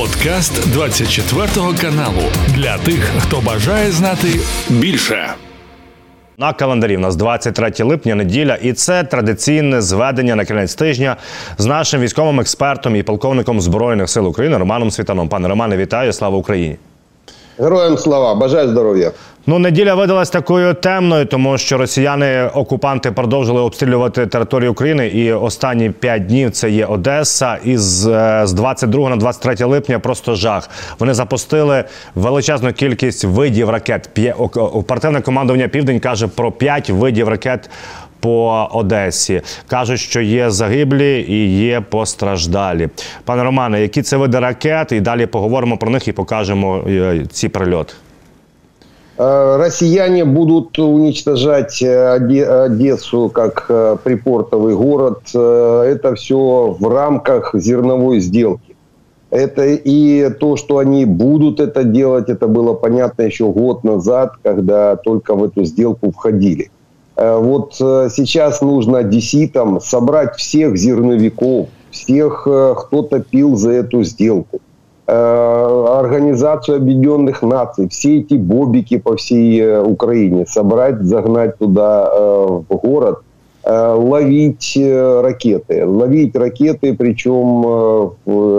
Подкаст 24 каналу для тих, хто бажає знати більше. На календарі у нас 23 липня, неділя, і це традиційне зведення на кінець тижня з нашим військовим експертом і полковником збройних сил України Романом Світаном. Пане Романе, вітаю! Слава Україні! Героям слава, бажаю здоров'я. Ну, неділя видалась такою темною, тому що росіяни-окупанти продовжили обстрілювати територію України. І останні п'ять днів це є Одеса. І з, е, з 22 на 23 липня просто жах. Вони запустили величезну кількість видів ракет. П'є- о- командування Південь каже про п'ять видів ракет. По Одесі кажуть, що є загиблі і є постраждалі. Пане Романе, які це види ракет? І далі поговоримо про них і покажемо е, ці прильоти. Э, Россияне будут уничтожать э, Оде- Одессу как э, припортовый город. Э, Это все в рамках зерновой сделки. Это и то, что они будут это делать, это было понятно еще год назад, когда только в эту сделку входили. Э, Вот э, сейчас нужно одесситам собрать всех зерновиков, всех, э, кто топил за эту сделку. Организацию Объединенных Наций, все эти бобики по всей Украине собрать, загнать туда в город, ловить ракеты, ловить ракеты, причем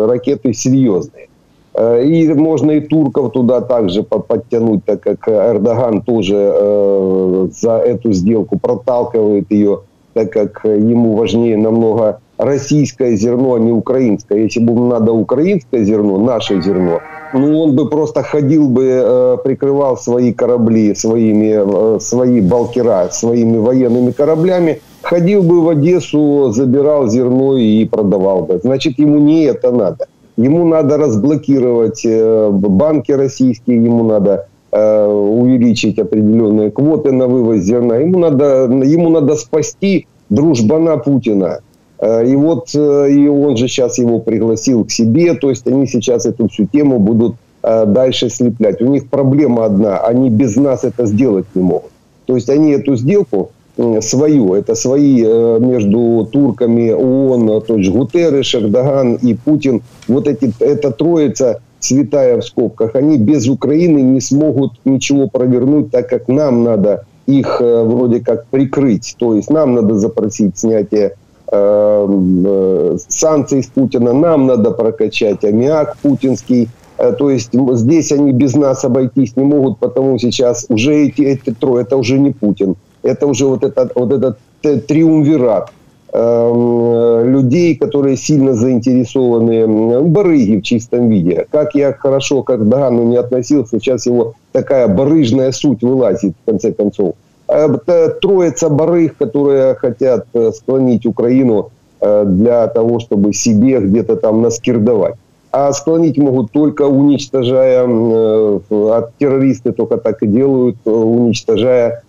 ракеты серьезные. Э, И можно и турков туда также по- подтянуть, так как Эрдоган тоже э, за эту сделку проталкивает ее, так как ему важнее намного российское зерно, а не украинское. Если бы ему надо украинское зерно, наше зерно, ну он бы просто ходил бы, э, прикрывал свои корабли, своими, свои балкера, своими военными кораблями, ходил бы в Одессу, забирал зерно и продавал бы. Значит, ему не это надо. Ему надо разблокировать э, банки российские, ему надо э, увеличить определенные квоты на вывоз зерна. Ему надо, ему надо спасти дружбана Путина. Э, И вот и он же сейчас его пригласил к себе, то есть они сейчас эту всю тему будут дальше слеплять. У них проблема одна, они без нас это сделать не могут. То есть они эту сделку м, свою, это свои э, между турками, ООН, то есть Гутерреш, Эрдоган и Путин, вот эти, эта троица святая в скобках, они без Украины не смогут ничего провернуть, так как нам надо их э, вроде как прикрыть. То есть нам надо запросить снятие э, санкций с Путина, нам надо прокачать аммиак путинский. То есть здесь они без нас обойтись не могут, потому сейчас уже эти, эти трое, это уже не Путин, это уже вот этот, вот этот т- триумвират э, людей, которые сильно заинтересованы, м, барыги в чистом виде. Как я хорошо к Эрдогану не относился, сейчас его такая барыжная суть вылазит в конце концов. Э, т- Троица барыг, которые хотят э, склонить Украину э, для того, чтобы себе где-то там наскирдовать. А склонить могут только уничтожая, э, от террористы только так и делают, э, уничтожая э,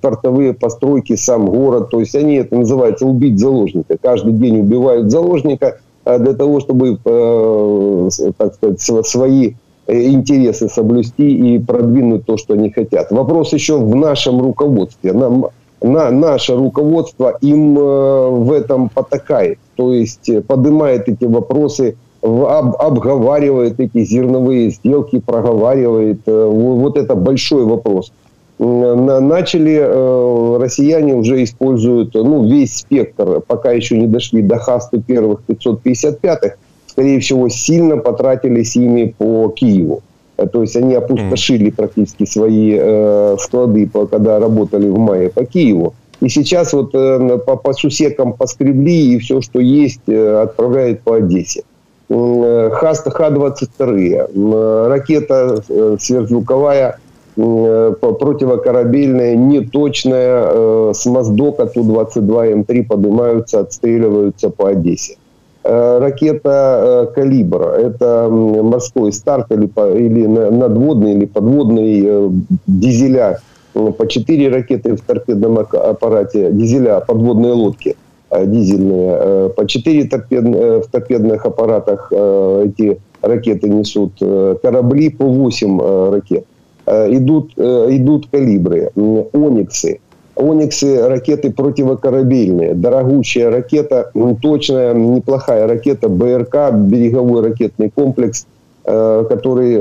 портовые постройки, сам город. То есть они, это называется убить заложника. Каждый день убивают заложника э, для того, чтобы, э, так сказать, св- свои э, интересы соблюсти и продвинуть то, что они хотят. Вопрос еще в нашем руководстве. Нам, на, наше руководство им э, в этом потакает. То есть э, поднимает эти вопросы, об- обговаривает эти зерновые сделки, проговаривает. Э, во- Вот это большой вопрос. Начали э, россияне уже используют ну, весь спектр, пока еще не дошли до хасты первых 555-х, скорее всего, сильно потратились ими по Киеву. Э, То есть они опустошили практически свои э, склады, когда работали в мае по Киеву. И сейчас вот э, по, по сусекам поскребли и все, что есть, э, отправляют по Одессе. М, э, Хаст Х-22, м, э, ракета э, сверхзвуковая, э, противокорабельная, неточная, э, с Моздока Ту-22 М3 поднимаются, отстреливаются по Одессе. Э, Ракета э, «Калибр» – это морской старт или, или на- надводный, или подводный э, дизеля. По 4 ракеты в торпедном аппарате, дизеля, подводные лодки э, дизельные. Э, По 4 торпед- э, в торпедных аппаратах э, эти ракеты несут. Э, Корабли по 8 э, ракет. Э, Идут, э, идут калибры, ониксы. Ониксы ракеты противокорабельные. Дорогущая ракета, точная, неплохая ракета БРК, береговой ракетный комплекс. который,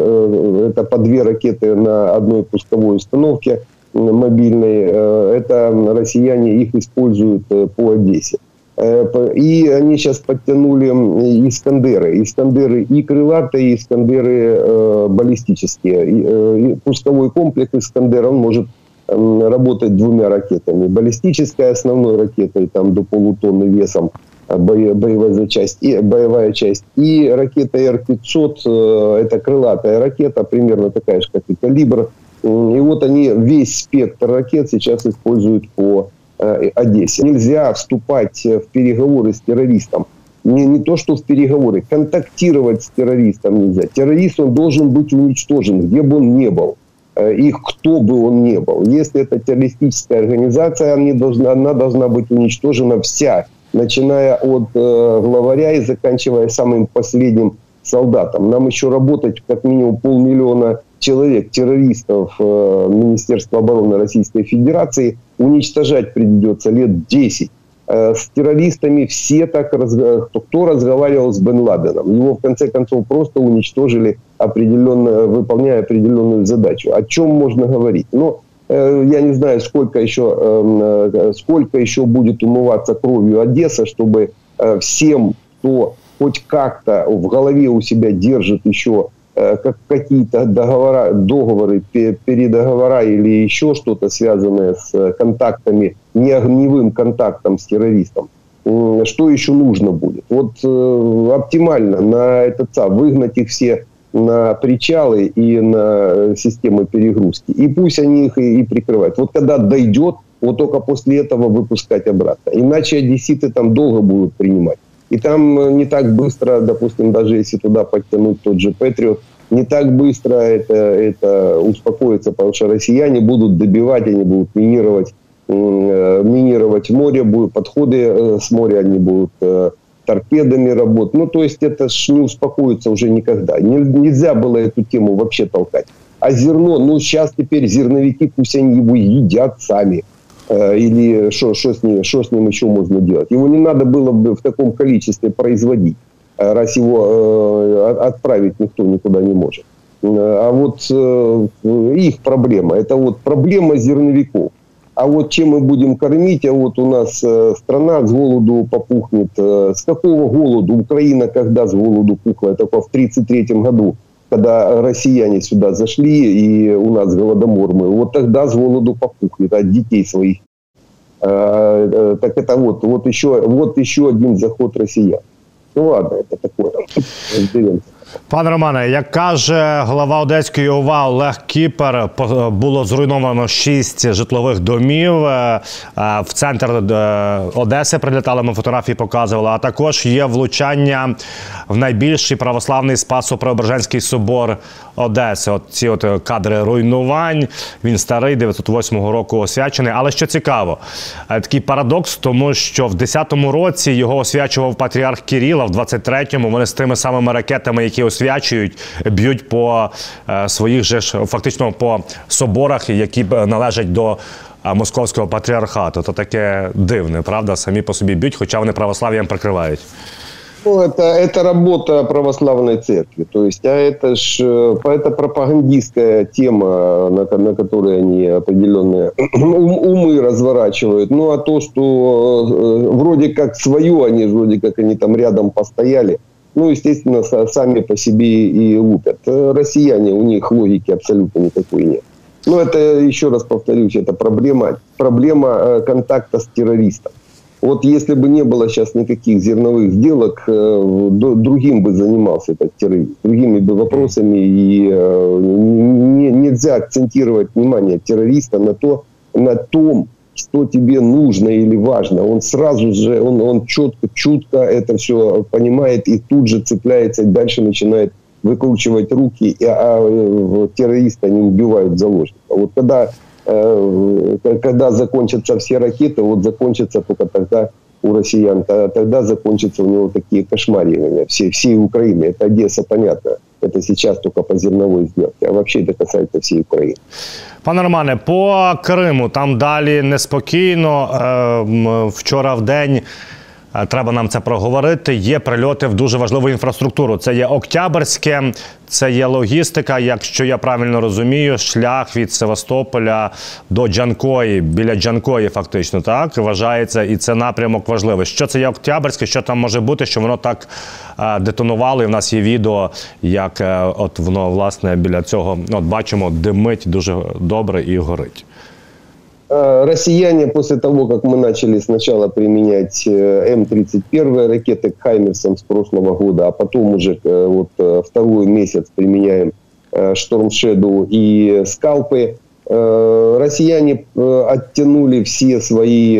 это по две ракеты на одной пусковой установке мобильной, это россияне их используют по Одессе. И они сейчас подтянули Искандеры. Искандеры и крылатые, и Искандеры баллистические. И пусковой комплекс Искандер, он может работать двумя ракетами. Баллистическая основной ракетой, там до полутонны весом, э, боевая часть, и, боевая часть. И ракета Р-500, э, это крылатая ракета, примерно такая же, как и «Калибр». И вот они весь спектр ракет сейчас используют по э, Одессе. Нельзя вступать в переговоры с террористом. Не, не то, что в переговоры, контактировать с террористом нельзя. Террорист, он должен быть уничтожен, где бы он ни был. Э, их кто бы он ни был. Если это террористическая организация, она должна, она должна быть уничтожена вся, начиная от э, главаря и заканчивая самым последним солдатом. Нам еще работать как минимум полмиллиона человек, террористов э, Министерства обороны Российской Федерации, уничтожать придется лет 10. Э, с террористами все так, кто разговаривал с Бен Ладеном. Его в конце концов просто уничтожили, определенно, выполняя определенную задачу. О чем можно говорить? Ну, э, я не знаю, сколько еще, эм, сколько еще будет умываться кровью Одесса, чтобы всем, кто хоть как-то в голове у себя держит еще как какие-то договора, договоры, передоговора или еще что-то связанное с контактами, не огневым контактом с террористом. Что еще нужно будет? Вот э, оптимально на этот ЦА выгнать их все на причалы и на системы перегрузки. И пусть они их и прикрывают. Вот когда дойдет, вот только после этого выпускать обратно. Иначе одесситы там долго будут принимать. И там э, не так быстро, допустим, даже если туда подтянуть тот же Патриот, не так быстро это, это успокоится, потому что россияне будут добивать, они будут минировать, э, минировать море, будут подходы э, с моря, они будут торпедами работать. Ну, то есть это ж не успокоится уже никогда. Нельзя было эту тему вообще толкать. А зерно, ну, сейчас теперь зерновики, пусть они его едят сами. Э, или что, что, с ним, что с ним еще можно делать. Его не надо было бы в таком количестве производить, э, раз его э, отправить никто никуда не может. А вот их проблема, это вот проблема зерновиков. А вот чем мы будем кормить, а вот у нас страна с голоду попухнет. С какого голоду? Украина когда с голоду пухла? Это в 1933 году когда россияне сюда зашли, и у нас голодомор мы, вот тогда с голоду попухнет от детей своих. А, э, так это вот, вот еще, вот еще один заход россиян. Ну ладно, это такое. Разберемся. Пане Романе, як каже глава Одеської ОВА Олег Кіпер, було зруйновано шість житлових домів. Е, е, в центр е, Одеси прилітали, ми фотографії показували. А також є влучання в найбільший православний Спасо-Преображенський собор Одеси. От ці от кадри руйнувань. Він старий, 908 року освячений. Але що цікаво, такий парадокс, тому що в 10-му році його освячував патріарх Кіріла, в 23-му вони з тими самими ракетами, які освячують, б'ють по е, своїх же ж фактично по соборах, які належать до. Е, московського патріархату то таке дивне, правда? Самі по собі б'ють, хоча вони православ'ям прикривають. Ну, это, это работа православной церкви. То есть, а это ж э, это пропагандистская тема, на, на которой они определенные умы разворачивают. Ну, а то, что э, вроде как свое, они вроде как они там рядом постояли, ну, естественно, сами по себе и лупят. Э, россияне, у них логики абсолютно никакой нет. Но это, еще раз повторюсь, это проблема, проблема э, контакта с террористом. Вот если бы не было сейчас никаких зерновых сделок, э, другим бы занимался этот террорист, другими бы вопросами. И нельзя акцентировать внимание террориста на, то, на том, что тебе нужно или важно. Он сразу же, он, он четко, чутко это все понимает и тут же цепляется и дальше начинает выкручивать руки, а, а террористы они убивают заложников. Вот когда, э, когда закончатся все ракеты, вот закончится только тогда у россиян, тогда закончатся у него такие кошмаривания всей, всей Украины. Это Одесса, понятно. Это сейчас только по зерновой сделке, а вообще это касается всей Украины. Пане Романе, по Криму там далі неспокійно. Вчора в день треба нам це проговорити. Є прильоти в дуже важливу інфраструктуру. Це є Октябрське, це є логістика. Якщо я правильно розумію, шлях від Севастополя до Джанкої, біля Джанкої, фактично так вважається, і це напрямок важливий. Що це є Октябрське? Що там може бути? Що воно так е, детонувало? І в нас є відео, як е, от воно власне біля цього от бачимо, димить дуже добре і горить. Россияне после того, как мы начали сначала применять М-31 ракеты к Хаймерсам с прошлого года, а потом уже вот второй месяц применяем Шторм Shadow и Скалпы, россияне оттянули все свои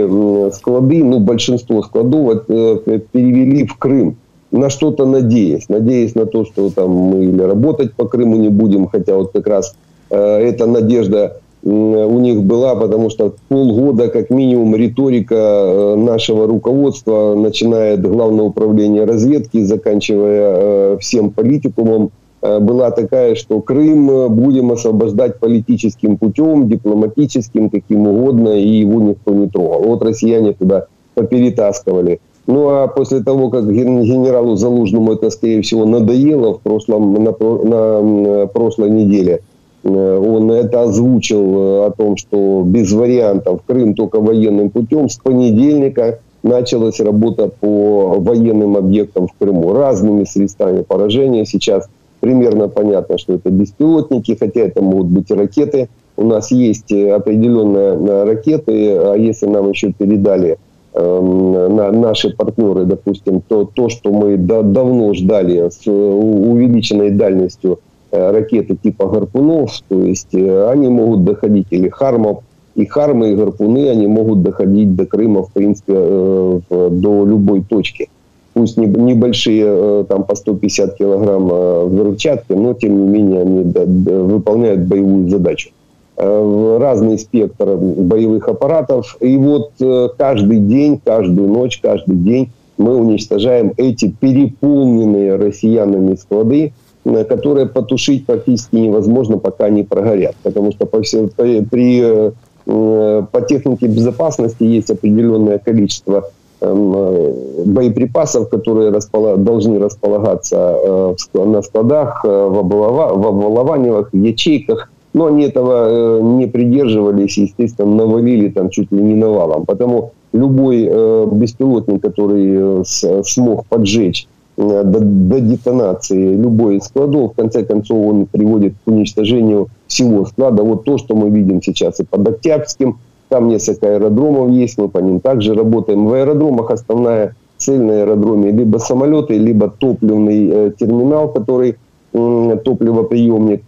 склады, ну, большинство складов перевели в Крым на что-то надеясь. Надеясь на то, что там мы или работать по Крыму не будем, хотя вот как раз эта надежда у них была, потому что полгода как минимум риторика нашего руководства, начиная от Главного управления разведки, заканчивая всем политикумом, была такая, что Крым будем освобождать политическим путем, дипломатическим, каким угодно, и его никто не трогал. Вот россияне туда поперетаскивали. Ну а после того, как генералу Залужному это, скорее всего, надоело в прошлом, на, на прошлой неделе, он это озвучил о том, что без вариантов Крым только военным путем. С понедельника началась работа по военным объектам в Крыму разными средствами поражения. Сейчас примерно понятно, что это беспилотники, хотя это могут быть и ракеты. У нас есть определенные ракеты, а если нам еще передали на наши партнеры, допустим, то, то что мы да, давно ждали с увеличенной дальностью ракеты типа «Гарпунов», то есть они могут доходить, или «Хармов», и «Хармы», и «Гарпуны», они могут доходить до Крыма, в принципе, до любой точки. Пусть небольшие, там по 150 килограмм взрывчатки, но тем не менее они выполняют боевую задачу разный спектр боевых аппаратов. И вот каждый день, каждую ночь, каждый день мы уничтожаем эти переполненные россиянами склады, которые потушить практически невозможно, пока они прогорят. Потому что по, все, при, по технике безопасности есть определенное количество боеприпасов, которые должны располагаться на складах, в, облава, в обвалованиях, ячейках но они этого не придерживались, естественно, навалили там чуть ли не навалом. Потому любой беспилотник, который смог поджечь до, до детонации любой из складов, в конце концов он приводит к уничтожению всего склада. Вот то, что мы видим сейчас и под Октябрьским, там несколько аэродромов есть, мы по ним также работаем. В аэродромах основная цель на аэродроме либо самолеты, либо топливный э, терминал, который топливоприемник,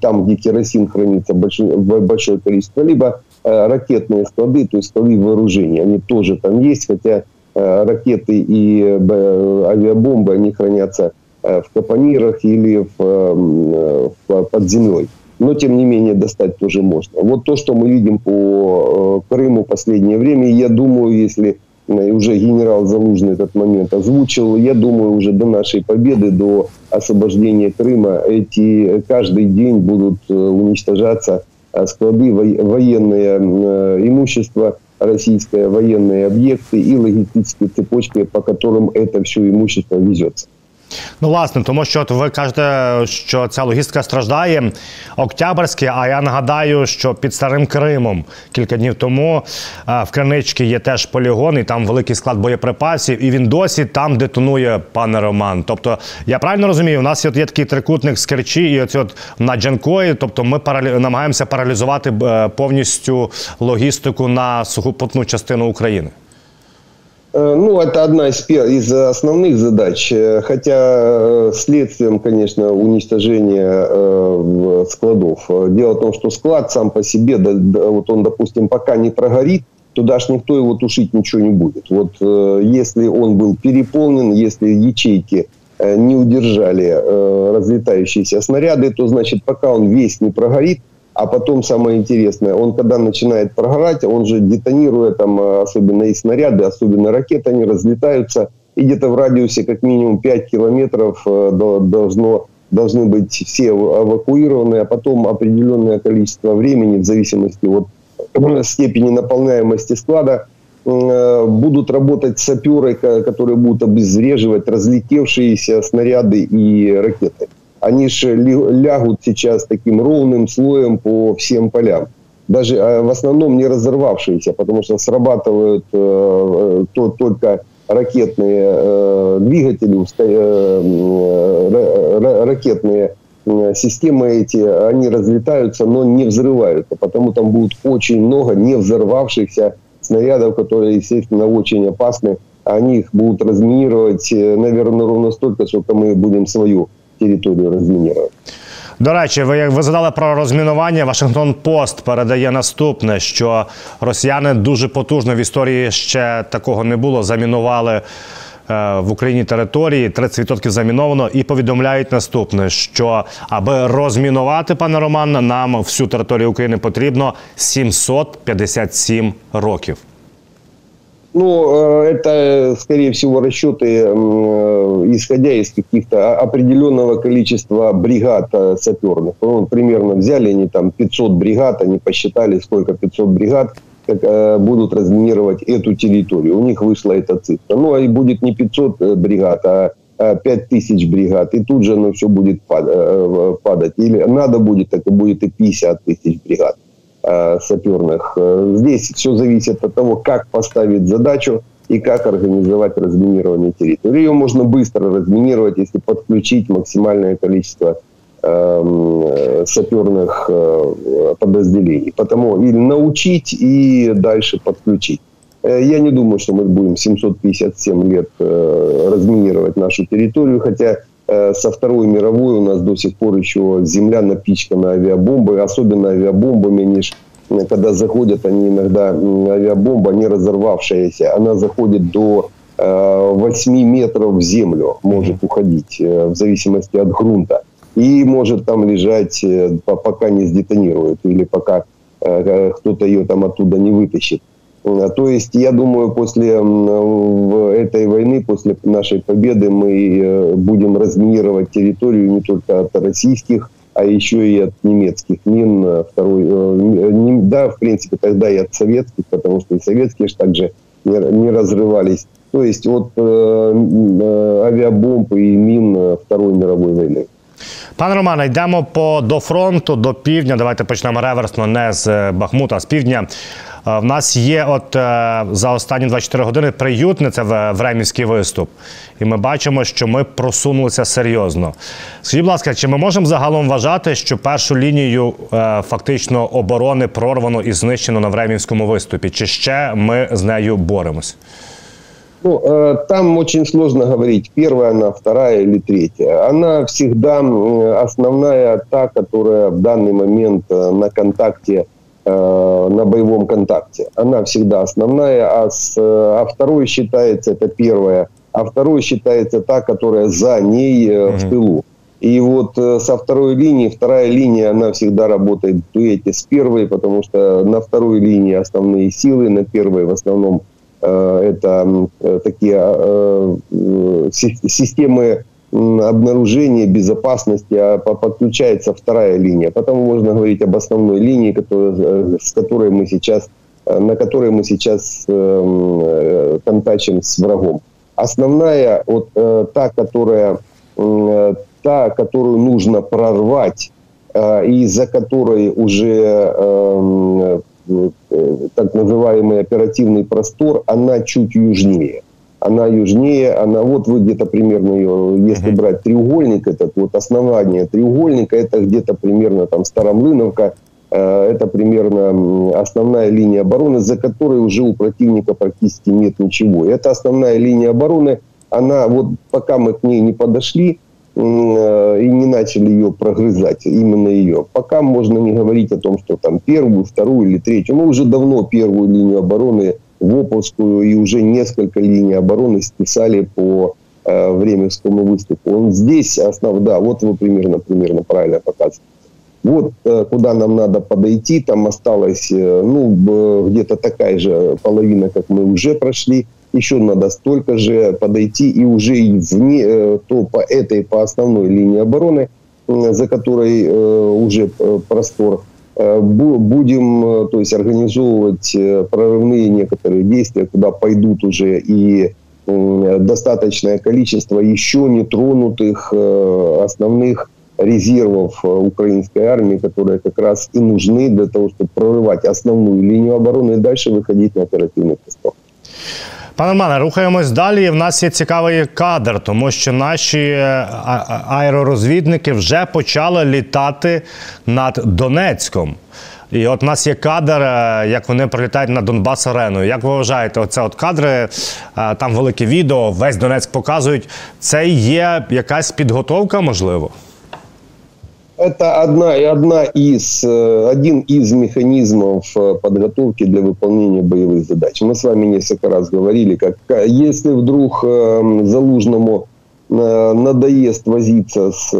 там, где керосин хранится большое, большое количество, либо ракетные склады, то есть склады вооружения. Они тоже там есть, хотя ракеты и авиабомбы, они хранятся в капонирах или в, в, под землей. Но, тем не менее, достать тоже можно. Вот то, что мы видим по Крыму в последнее время, я думаю, если уже генерал Залужный этот момент озвучил. Я думаю, уже до нашей победы, до освобождения Крыма, эти каждый день будут уничтожаться склады, военное имущество российское, военные объекты и логистические цепочки, по которым это все имущество везется. Ну, власне, тому що ви кажете, що ця логістика страждає. Октябрьське, а я нагадаю, що під старим Кримом кілька днів тому в Криничці є теж полігон, і там великий склад боєприпасів, і він досі там детонує, пане Роман. Тобто, я правильно розумію, у нас є такий трикутник з Керчі і оці от на Джанкої. Тобто, ми паралі... намагаємося паралізувати повністю логістику на сухопутну частину України. Ну, это одна из, из основных задач, хотя следствием, конечно, уничтожения э, складов. Дело в том, что склад сам по себе, вот он, допустим, пока не прогорит, туда ж никто его тушить ничего не будет. Вот э, если он был переполнен, если ячейки э, не удержали э, разлетающиеся снаряды, то, значит, пока он весь не прогорит, а потом самое интересное, он когда начинает прогорать, он же детонирует там, особенно и снаряды, особенно ракеты, они разлетаются. И где-то в радиусе как минимум 5 километров должно, должны быть все эвакуированы, а потом определенное количество времени, в зависимости от степени наполняемости склада, будут работать саперы, которые будут обезвреживать разлетевшиеся снаряды и ракеты. Они же лягут сейчас таким ровным слоем по всем полям. Даже в основном не разорвавшиеся, потому что срабатывают э, то, только ракетные э, двигатели, э, ракетные системы эти, они разлетаются, но не взрываются. Потому там будет очень много не взорвавшихся снарядов, которые, естественно, очень опасны. Они их будут разминировать, наверное, ровно столько, сколько мы будем свою территорию разминировать. До речі, ви ви задали про розмінування, Вашингтон Пост передає наступне, що росіяни дуже потужно в історії ще такого не було. Замінували е, в Україні території 30% заміновано, і повідомляють наступне: що аби розмінувати пане Роман, нам всю територію України потрібно 757 років. Ну, э, это, скорее всего, расчеты, э, исходя из каких-то определенного количества бригад э, саперных. Ну, примерно взяли они там 500 бригад, они посчитали, сколько 500 бригад будут разминировать эту территорию. У них вышла эта цифра. Ну, и будет не 500 бригад, а 5000 бригад. И тут же оно все будет падать. Или надо будет, так и будет и 50 тысяч бригад. Э, саперных. Э, здесь все зависит от того, как поставить задачу и как организовать разминирование территории. Ее можно быстро разминировать, если подключить максимальное количество э, саперных подразделений. Потому или научить и дальше подключить. Я не думаю, что мы будем 757 лет разминировать нашу территорию, хотя со Второй мировой у нас до сих пор еще земля напичкана авиабомбой, особенно авиабомбами, они ж, э, когда заходят они иногда, авиабомба не разорвавшаяся, она заходит до 8 э, метров в землю, может уходить, в зависимости от грунта. И может там лежать, пока не сдетонирует, или пока кто-то ее там оттуда не вытащит. Э, то есть, я думаю, после этой войны, после нашей победы, мы э, будем разминировать территорию не только от российских, а еще и от немецких мин. Э, второй, да, в принципе, тогда и от советских, потому что и советские же также не, разрывались. То есть от авиабомб и мин Второй мировой войны. Пане Романе, йдемо по до фронту, до півдня. Давайте почнемо реверсно, не з Бахмута, а з півдня. Е, в нас є, от е, за останні 24 години, приютне це времівський виступ, і ми бачимо, що ми просунулися серйозно. Скажіть, будь ласка, чи ми можемо загалом вважати, що першу лінію е, фактично оборони прорвано і знищено на времівському виступі? Чи ще ми з нею боремось? Ну, там очень сложно говорить, первая она, вторая или третья. Она всегда основная та, которая в данный момент на контакте Э, на боевом контакте. Она всегда основная, а, с, а второй считается, это первая, а второй считается та, которая за ней mm-hmm. в тылу. И вот э, со второй линии, вторая линия, она всегда работает в дуэте с первой, потому что на второй линии основные силы, на первой в основном это такие системы обнаружения, безопасности, а подключается вторая линия. Потому можно говорить об основной линии, э, с которой мы сейчас, э, на которой мы сейчас э, контачим с врагом. Основная, вот та, которая, та, которую нужно прорвать, и за которой уже так называемый оперативный простор, она чуть южнее. Она южнее, она вот вы где-то примерно ее, если брать треугольник этот, вот основание треугольника, это где-то примерно там Старомлыновка, э, это примерно основная линия обороны, за которой уже у противника практически нет ничего. Это основная линия обороны, она вот пока мы к ней не подошли э, и не начали ее прогрызать, именно ее, пока можно не говорить о том, что там первую, вторую или третью, мы уже давно первую линию обороны Воповскую и уже несколько линий обороны списали по э, Временскому выступу. Он здесь основ, да, вот вы примерно, примерно правильно показываете. Вот э, куда нам надо подойти, там осталось, э, ну, где-то такая же половина, как мы уже прошли. Еще надо столько же подойти и уже вне, э, то по этой, по основной линии обороны, за которой э, уже э, простор, будем то есть, организовывать прорывные некоторые действия, куда пойдут уже и достаточное количество еще не тронутых основных резервов украинской армии, которые как раз и нужны для того, чтобы прорывать основную линию обороны и дальше выходить на оперативный постов. Пане Романе, рухаємось далі. В нас є цікавий кадр, тому що наші аеророзвідники вже почали літати над Донецьком. І от у нас є кадр, як вони прилітають на Донбас Арену. Як ви вважаєте, оце от кадри, там велике відео, весь Донецьк показують. Це є якась підготовка, можливо? Это одна, одна из, э, один из механизмов э, подготовки для выполнения боевых задач. Мы с вами несколько раз говорили, как если вдруг эм, Залужному э, надоест возиться с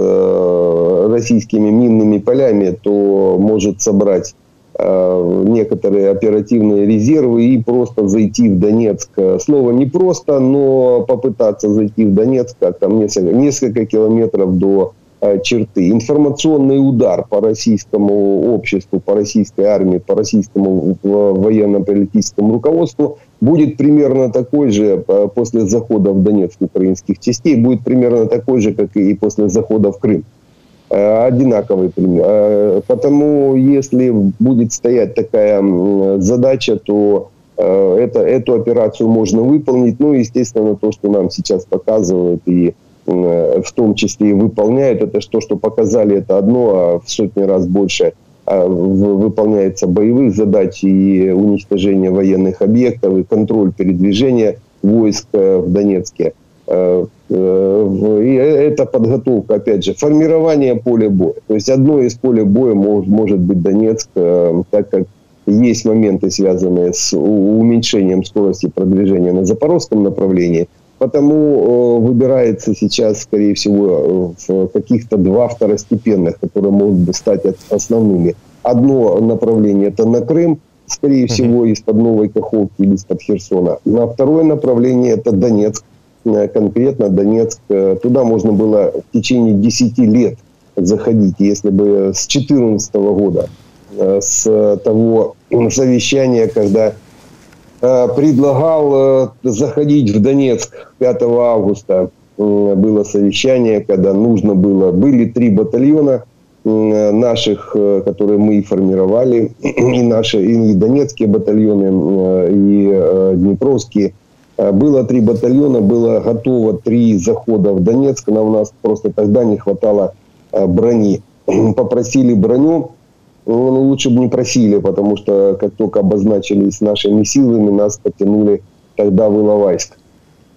российскими минными полями, то может собрать некоторые оперативные резервы и просто зайти в Донецк. Слово не просто, но попытаться зайти в Донецк, как там несколько, несколько километров до Э, черты. Информационный удар по российскому обществу, по российской армии, по российскому военно-политическому руководству будет примерно такой же э, после захода в Донецк украинских частей, будет примерно такой же, как и после захода в Крым. Э, одинаковый пример. Потому если будет стоять такая задача, то это, эту операцию можно выполнить. Ну, естественно, то, что нам сейчас показывают и Э, в том числе и выполняют. Это то, что показали, это одно, а в сотни раз больше а, выполняется боевых задач и уничтожение военных объектов, и контроль передвижения войск э, в Донецке. Э, и это подготовка, опять же, формирование поля боя. То есть одно из поля боя может, может быть Донецк, так как есть моменты, связанные с уменьшением скорости продвижения на запорожском направлении – Потому э, выбирается сейчас, скорее всего, в каких-то два второстепенных, которые могут бы стать основными. Одно направление это на Крым, скорее всего, из-под Новой Каховки или из-под Херсона. На второе направление это Донецк, э, конкретно Донецк. Э, туда можно было в течение 10 лет заходить, если бы с 2014 года, с того совещания, когда Э, предлагал э, заходить в Донецк 5 августа. Было совещание, когда нужно было... Были три батальона наших, э, которые мы формировали, и наши, и донецкие батальоны, и днепровские. Было три батальона, было готово три захода в Донецк, но у нас просто тогда не хватало брони. Попросили броню, ну, лучше бы не просили, потому что как только обозначились нашими силами, нас потянули тогда в Иловайск.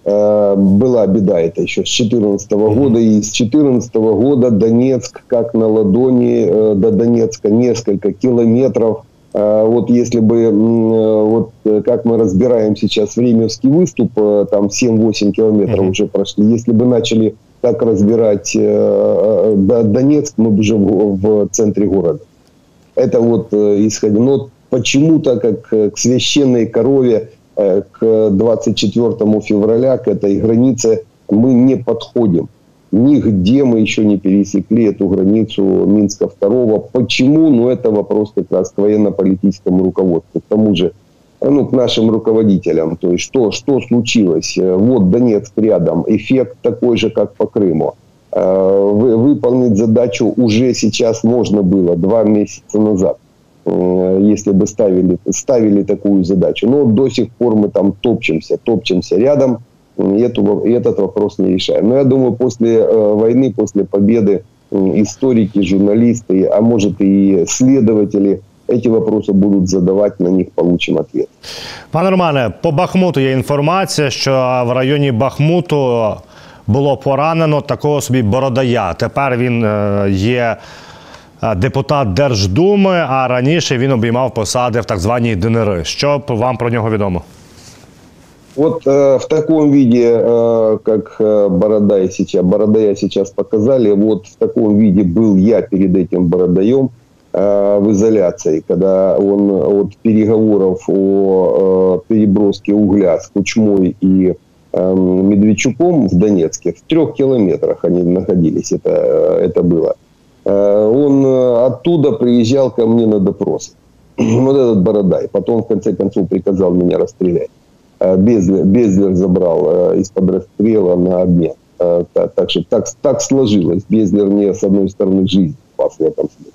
Э, была беда это еще с 2014 года. И с 2014 года Донецк, как на ладони э, до Донецка, несколько километров. Э, вот если бы, вот как мы разбираем сейчас Временский выступ, там 7-8 километров mm-hmm. уже прошли. Если бы начали так разбирать Донецк, мы бы уже в, в центре города. Это вот э, исходя. Но почему-то, как э, к священной корове, э, к 24 февраля, к этой границе мы не подходим. Нигде мы еще не пересекли эту границу Минска второго. Почему? Ну, это вопрос как раз к военно-политическому руководству. К тому же, ну, к нашим руководителям. То есть, что, что случилось? Вот Донецк рядом. Эффект такой же, как по Крыму. Э, выполнить задачу уже сейчас можно было, два месяца назад, э, если бы ставили, ставили такую задачу. Но до сих пор мы там топчемся, топчемся рядом, и, эту, и этот вопрос не решаем. Но я думаю, после э, войны, после победы историки, журналисты, а может и следователи эти вопросы будут задавать, на них получим ответ. Пане Романе, по Бахмуту є інформація, що в районі Бахмуту було поранено такого собі Бородая. Тепер він е, є е, депутат Держдуми, а раніше він обіймав посади в так званій ДНР. Що вам про нього відомо? Вот э, в таком виде, э, как э, Бородай сейчас, Бородая сейчас показали, вот в таком виде был я перед этим Бородаем э, в изоляции, когда он от переговоров о э, переброске угля с Кучмой и Медведчуком в Донецке. В трех километрах они находились, это, это было. Он оттуда приезжал ко мне на допрос. Вот этот Бородай. Потом, в конце концов, приказал меня расстрелять. Безлер, Безлер забрал из-под расстрела на обмен. Так, так так, так сложилось. Безлер мне, с одной стороны, жизнь спас в этом смысле.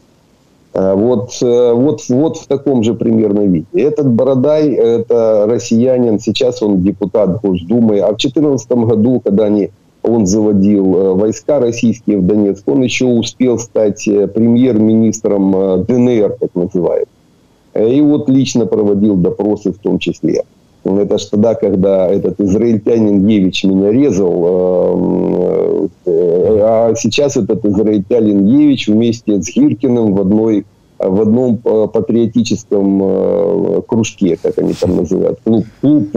Вот, вот, вот в таком же примерно виде. Этот Бородай, это россиянин, сейчас он депутат Госдумы, а в 2014 году, когда они, он заводил войска российские в Донецк, он еще успел стать премьер-министром ДНР, так называемый. И вот лично проводил допросы в том числе. Это ж тогда, когда этот израильтянин Евич меня резал, э, э, а сейчас этот израильтянин Евич вместе с Гиркиным в одной в одном э, патриотическом кружке, как они там называют, клуб, клуб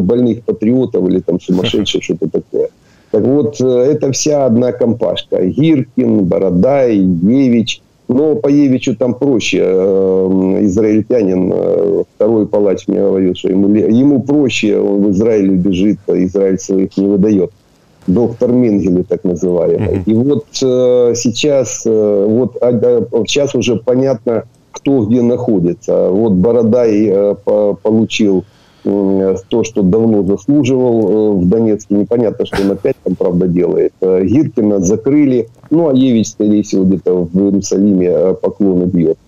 больных патриотов или там сумасшедших, что-то такое. Так вот, это вся одна компашка. Гиркин, Бородай, Евич – но по Евичу там проще. Э, израильтянин, э, второй палач мне говорил, что ему, ему проще, он в Израиле бежит, а Израиль своих не выдает. Доктор Менгеле, так называемый. Mm-hmm. И вот э, сейчас, вот сейчас уже понятно, кто где находится. Вот Бородай получил то, что давно заслуживал э, в Донецке. Непонятно, что он опять там, правда, делает. Э, Гиркина закрыли, ну, а Евич, скорее всего, где-то в Иерусалиме э, поклоны бьет.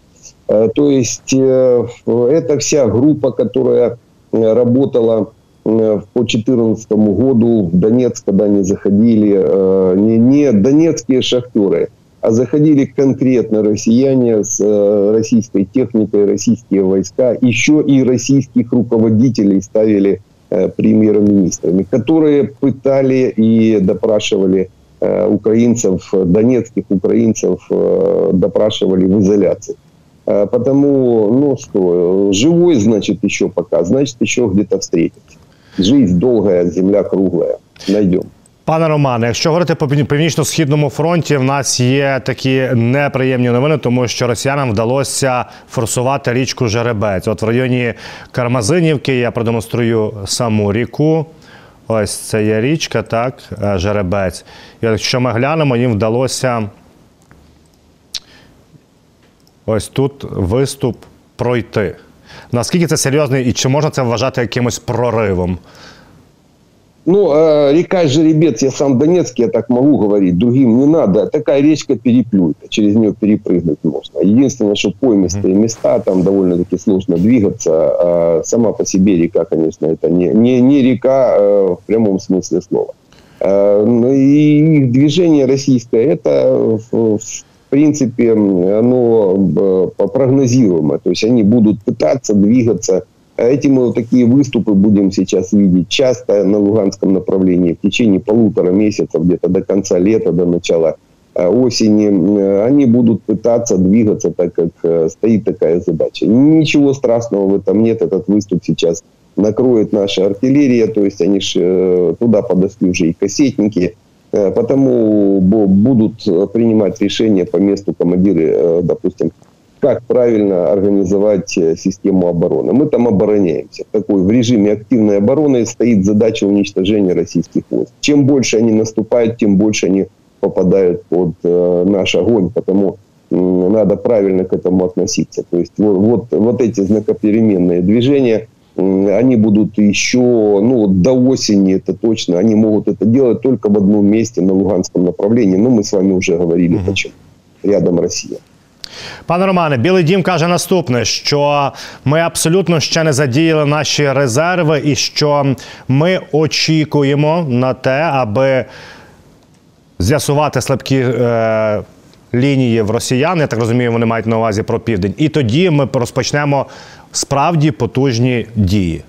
То есть это вся группа, которая работала по 2014 году в Донецк, когда они заходили, не, не донецкие шахтеры – а заходили конкретно россияне с э, российской техникой, российские войска, еще и российских руководителей ставили э, премьер-министрами, которые пытали и допрашивали э, украинцев, донецких украинцев, допрашивали в изоляции. Потому, ну что, живой, значит, еще пока, значит, еще где-то встретимся. Жизнь долгая, земля круглая. Найдем. Пане Романе, якщо говорити по північно-східному фронті, в нас є такі неприємні новини, тому що росіянам вдалося форсувати річку Жеребець. От в районі Кармазинівки я продемонструю саму ріку. Ось це є річка, так, е, Жеребець. І якщо ми глянемо, їм вдалося ось тут виступ пройти. Наскільки це серйозно і чи можна це вважати якимось проривом? Ну, э, река Жеребец, я сам Донецкий, я так могу говорить, другим не надо. Такая речка переплюйта, через нее перепрыгнуть можно. Единственное, что поймистые места, там довольно-таки сложно двигаться. А сама по себе река, конечно, это не, не, не река э, в прямом смысле слова. Э, и их движение российское, это в принципе, оно прогнозируемо. То есть они будут пытаться двигаться эти мы вот такие выступы будем сейчас видеть часто на Луганском направлении в течение полутора месяцев, где-то до конца лета, до начала э, осени. Э, они будут пытаться двигаться, так как э, стоит такая задача. Ничего страшного в этом нет. Этот выступ сейчас накроет наша артиллерия, то есть они ж туда подошли уже и кассетники, потому будут принимать решения по месту командиры, допустим, как правильно организовать э, систему обороны. Мы там обороняемся. Такой в режиме активной обороны стоит задача уничтожения российских войск. Чем больше они наступают, тем больше они попадают под э, наш огонь, потому э, надо правильно к этому относиться. То есть вот, вот, вот эти знакопеременные движения, э, они будут еще, ну, до осени это точно, они могут это делать только в одном месте на Луганском направлении. Но мы с вами уже говорили, угу. почему. Рядом Россия. Пане Романе, Білий Дім каже наступне: що ми абсолютно ще не задіяли наші резерви, і що ми очікуємо на те, аби з'ясувати слабкі е, лінії в росіян. Я так розумію, вони мають на увазі про південь. І тоді ми розпочнемо справді потужні дії.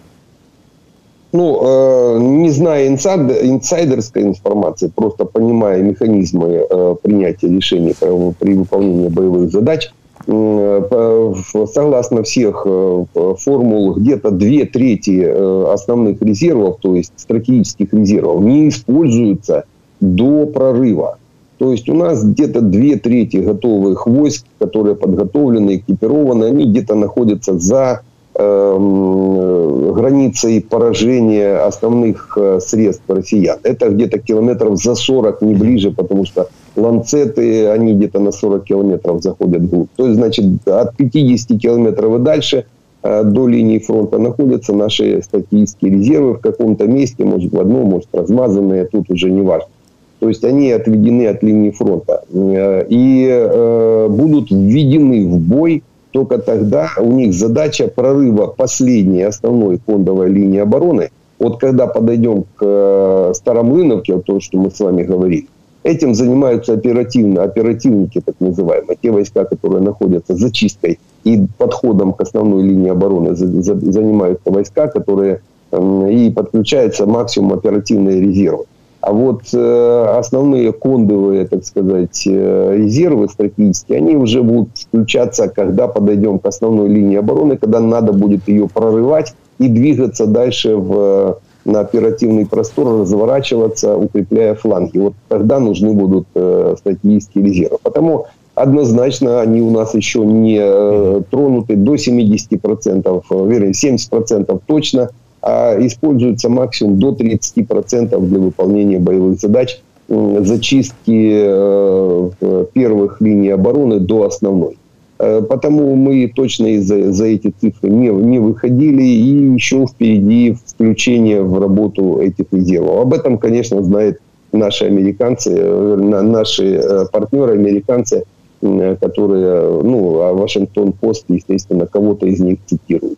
Ну, э, не зная инсайд, инсайдерской информации, просто понимая механизмы э, принятия решений при, при выполнении боевых задач, э, согласно всех э, формул, где-то две трети э, основных резервов, то есть стратегических резервов, не используются до прорыва. То есть у нас где-то две трети готовых войск, которые подготовлены, экипированы, они где-то находятся за границей поражения основных э, средств россиян. Это где-то километров за 40, не ближе, потому что ланцеты, они где-то на 40 километров заходят вглубь. То есть, значит, от 50 километров и дальше э, до линии фронта находятся наши стратегические резервы в каком-то месте, может в одном, может размазанные, тут уже не важно. То есть они отведены от линии фронта э, и э, будут введены в бой только тогда у них задача прорыва последней основной фондовой линии обороны. Вот когда подойдем к э, Старомлыновке, вот то, что мы с вами говорили, этим занимаются оперативно, оперативники, так называемые, те войска, которые находятся зачисткой и подходом к основной линии обороны занимаются войска, которые и подключаются максимум оперативные резервы. А вот э, основные кондовые, так сказать, э, резервы стратегические, они уже будут включаться, когда подойдем к основной линии обороны, когда надо будет ее прорывать и двигаться дальше в, на оперативный простор, разворачиваться, укрепляя фланги. Вот тогда нужны будут э, стратегические резервы. Потому однозначно они у нас еще не э, тронуты до 70%, вернее 70% точно – а используется максимум до 30% для выполнения боевых задач зачистки э, первых линий обороны до основной. Э, потому мы точно из-за за эти цифры не, не выходили, и еще впереди включение в работу этих резервов. Об этом, конечно, знают наши американцы, э, наши партнеры американцы, которые, ну, а Вашингтон-Пост, естественно, кого-то из них цитирует.